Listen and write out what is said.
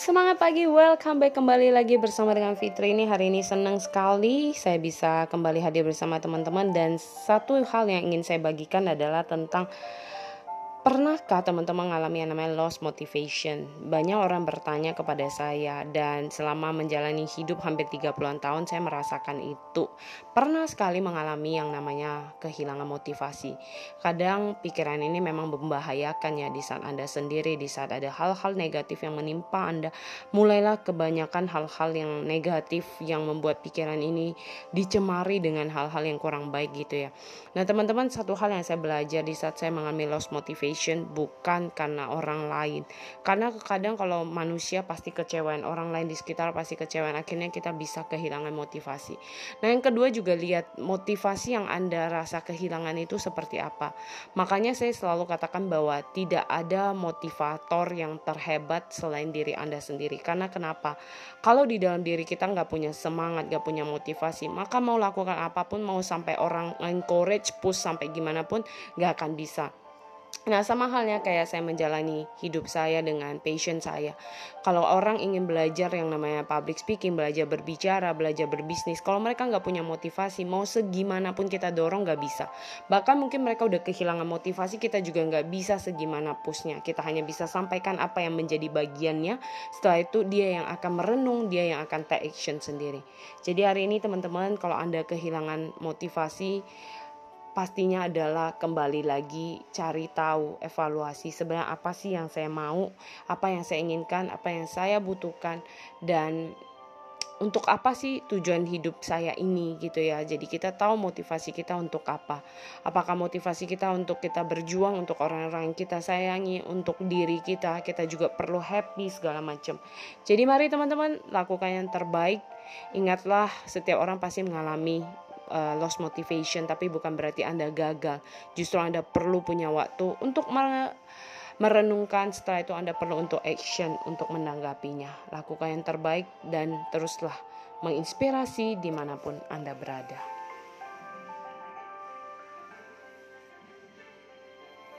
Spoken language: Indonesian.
Semangat pagi, welcome back kembali lagi bersama dengan Fitri. Ini Hari ini senang sekali saya bisa kembali hadir bersama teman-teman Dan satu hal yang ingin saya bagikan adalah tentang Pernahkah teman-teman mengalami yang namanya lost motivation? Banyak orang bertanya kepada saya dan selama menjalani hidup hampir 30-an tahun saya merasakan itu. Pernah sekali mengalami yang namanya kehilangan motivasi. Kadang pikiran ini memang membahayakan ya di saat Anda sendiri, di saat ada hal-hal negatif yang menimpa Anda. Mulailah kebanyakan hal-hal yang negatif yang membuat pikiran ini dicemari dengan hal-hal yang kurang baik gitu ya. Nah teman-teman satu hal yang saya belajar di saat saya mengalami lost motivation motivation bukan karena orang lain. Karena kadang kalau manusia pasti kecewaan, orang lain di sekitar pasti kecewaan, akhirnya kita bisa kehilangan motivasi. Nah, yang kedua juga lihat motivasi yang Anda rasa kehilangan itu seperti apa. Makanya saya selalu katakan bahwa tidak ada motivator yang terhebat selain diri Anda sendiri. Karena kenapa? Kalau di dalam diri kita nggak punya semangat, nggak punya motivasi, maka mau lakukan apa pun, mau sampai orang encourage, push sampai gimana pun nggak akan bisa. Nah, sama halnya kayak saya menjalani hidup saya dengan passion saya. Kalau orang ingin belajar yang namanya public speaking, belajar berbicara, belajar berbisnis, kalau mereka nggak punya motivasi, mau segimanapun kita dorong nggak bisa. Bahkan mungkin mereka udah kehilangan motivasi, kita juga nggak bisa segimana pushnya. Kita hanya bisa sampaikan apa yang menjadi bagiannya. Setelah itu dia yang akan merenung, dia yang akan take action sendiri. Jadi hari ini teman-teman, kalau anda kehilangan motivasi, pastinya adalah kembali lagi cari tahu evaluasi sebenarnya apa sih yang saya mau, apa yang saya inginkan, apa yang saya butuhkan dan untuk apa sih tujuan hidup saya ini gitu ya. Jadi kita tahu motivasi kita untuk apa. Apakah motivasi kita untuk kita berjuang untuk orang-orang yang kita sayangi, untuk diri kita, kita juga perlu happy segala macam. Jadi mari teman-teman lakukan yang terbaik. Ingatlah setiap orang pasti mengalami uh, lost motivation tapi bukan berarti Anda gagal. Justru Anda perlu punya waktu untuk merenungkan setelah itu Anda perlu untuk action untuk menanggapinya. Lakukan yang terbaik dan teruslah menginspirasi di mana pun Anda berada.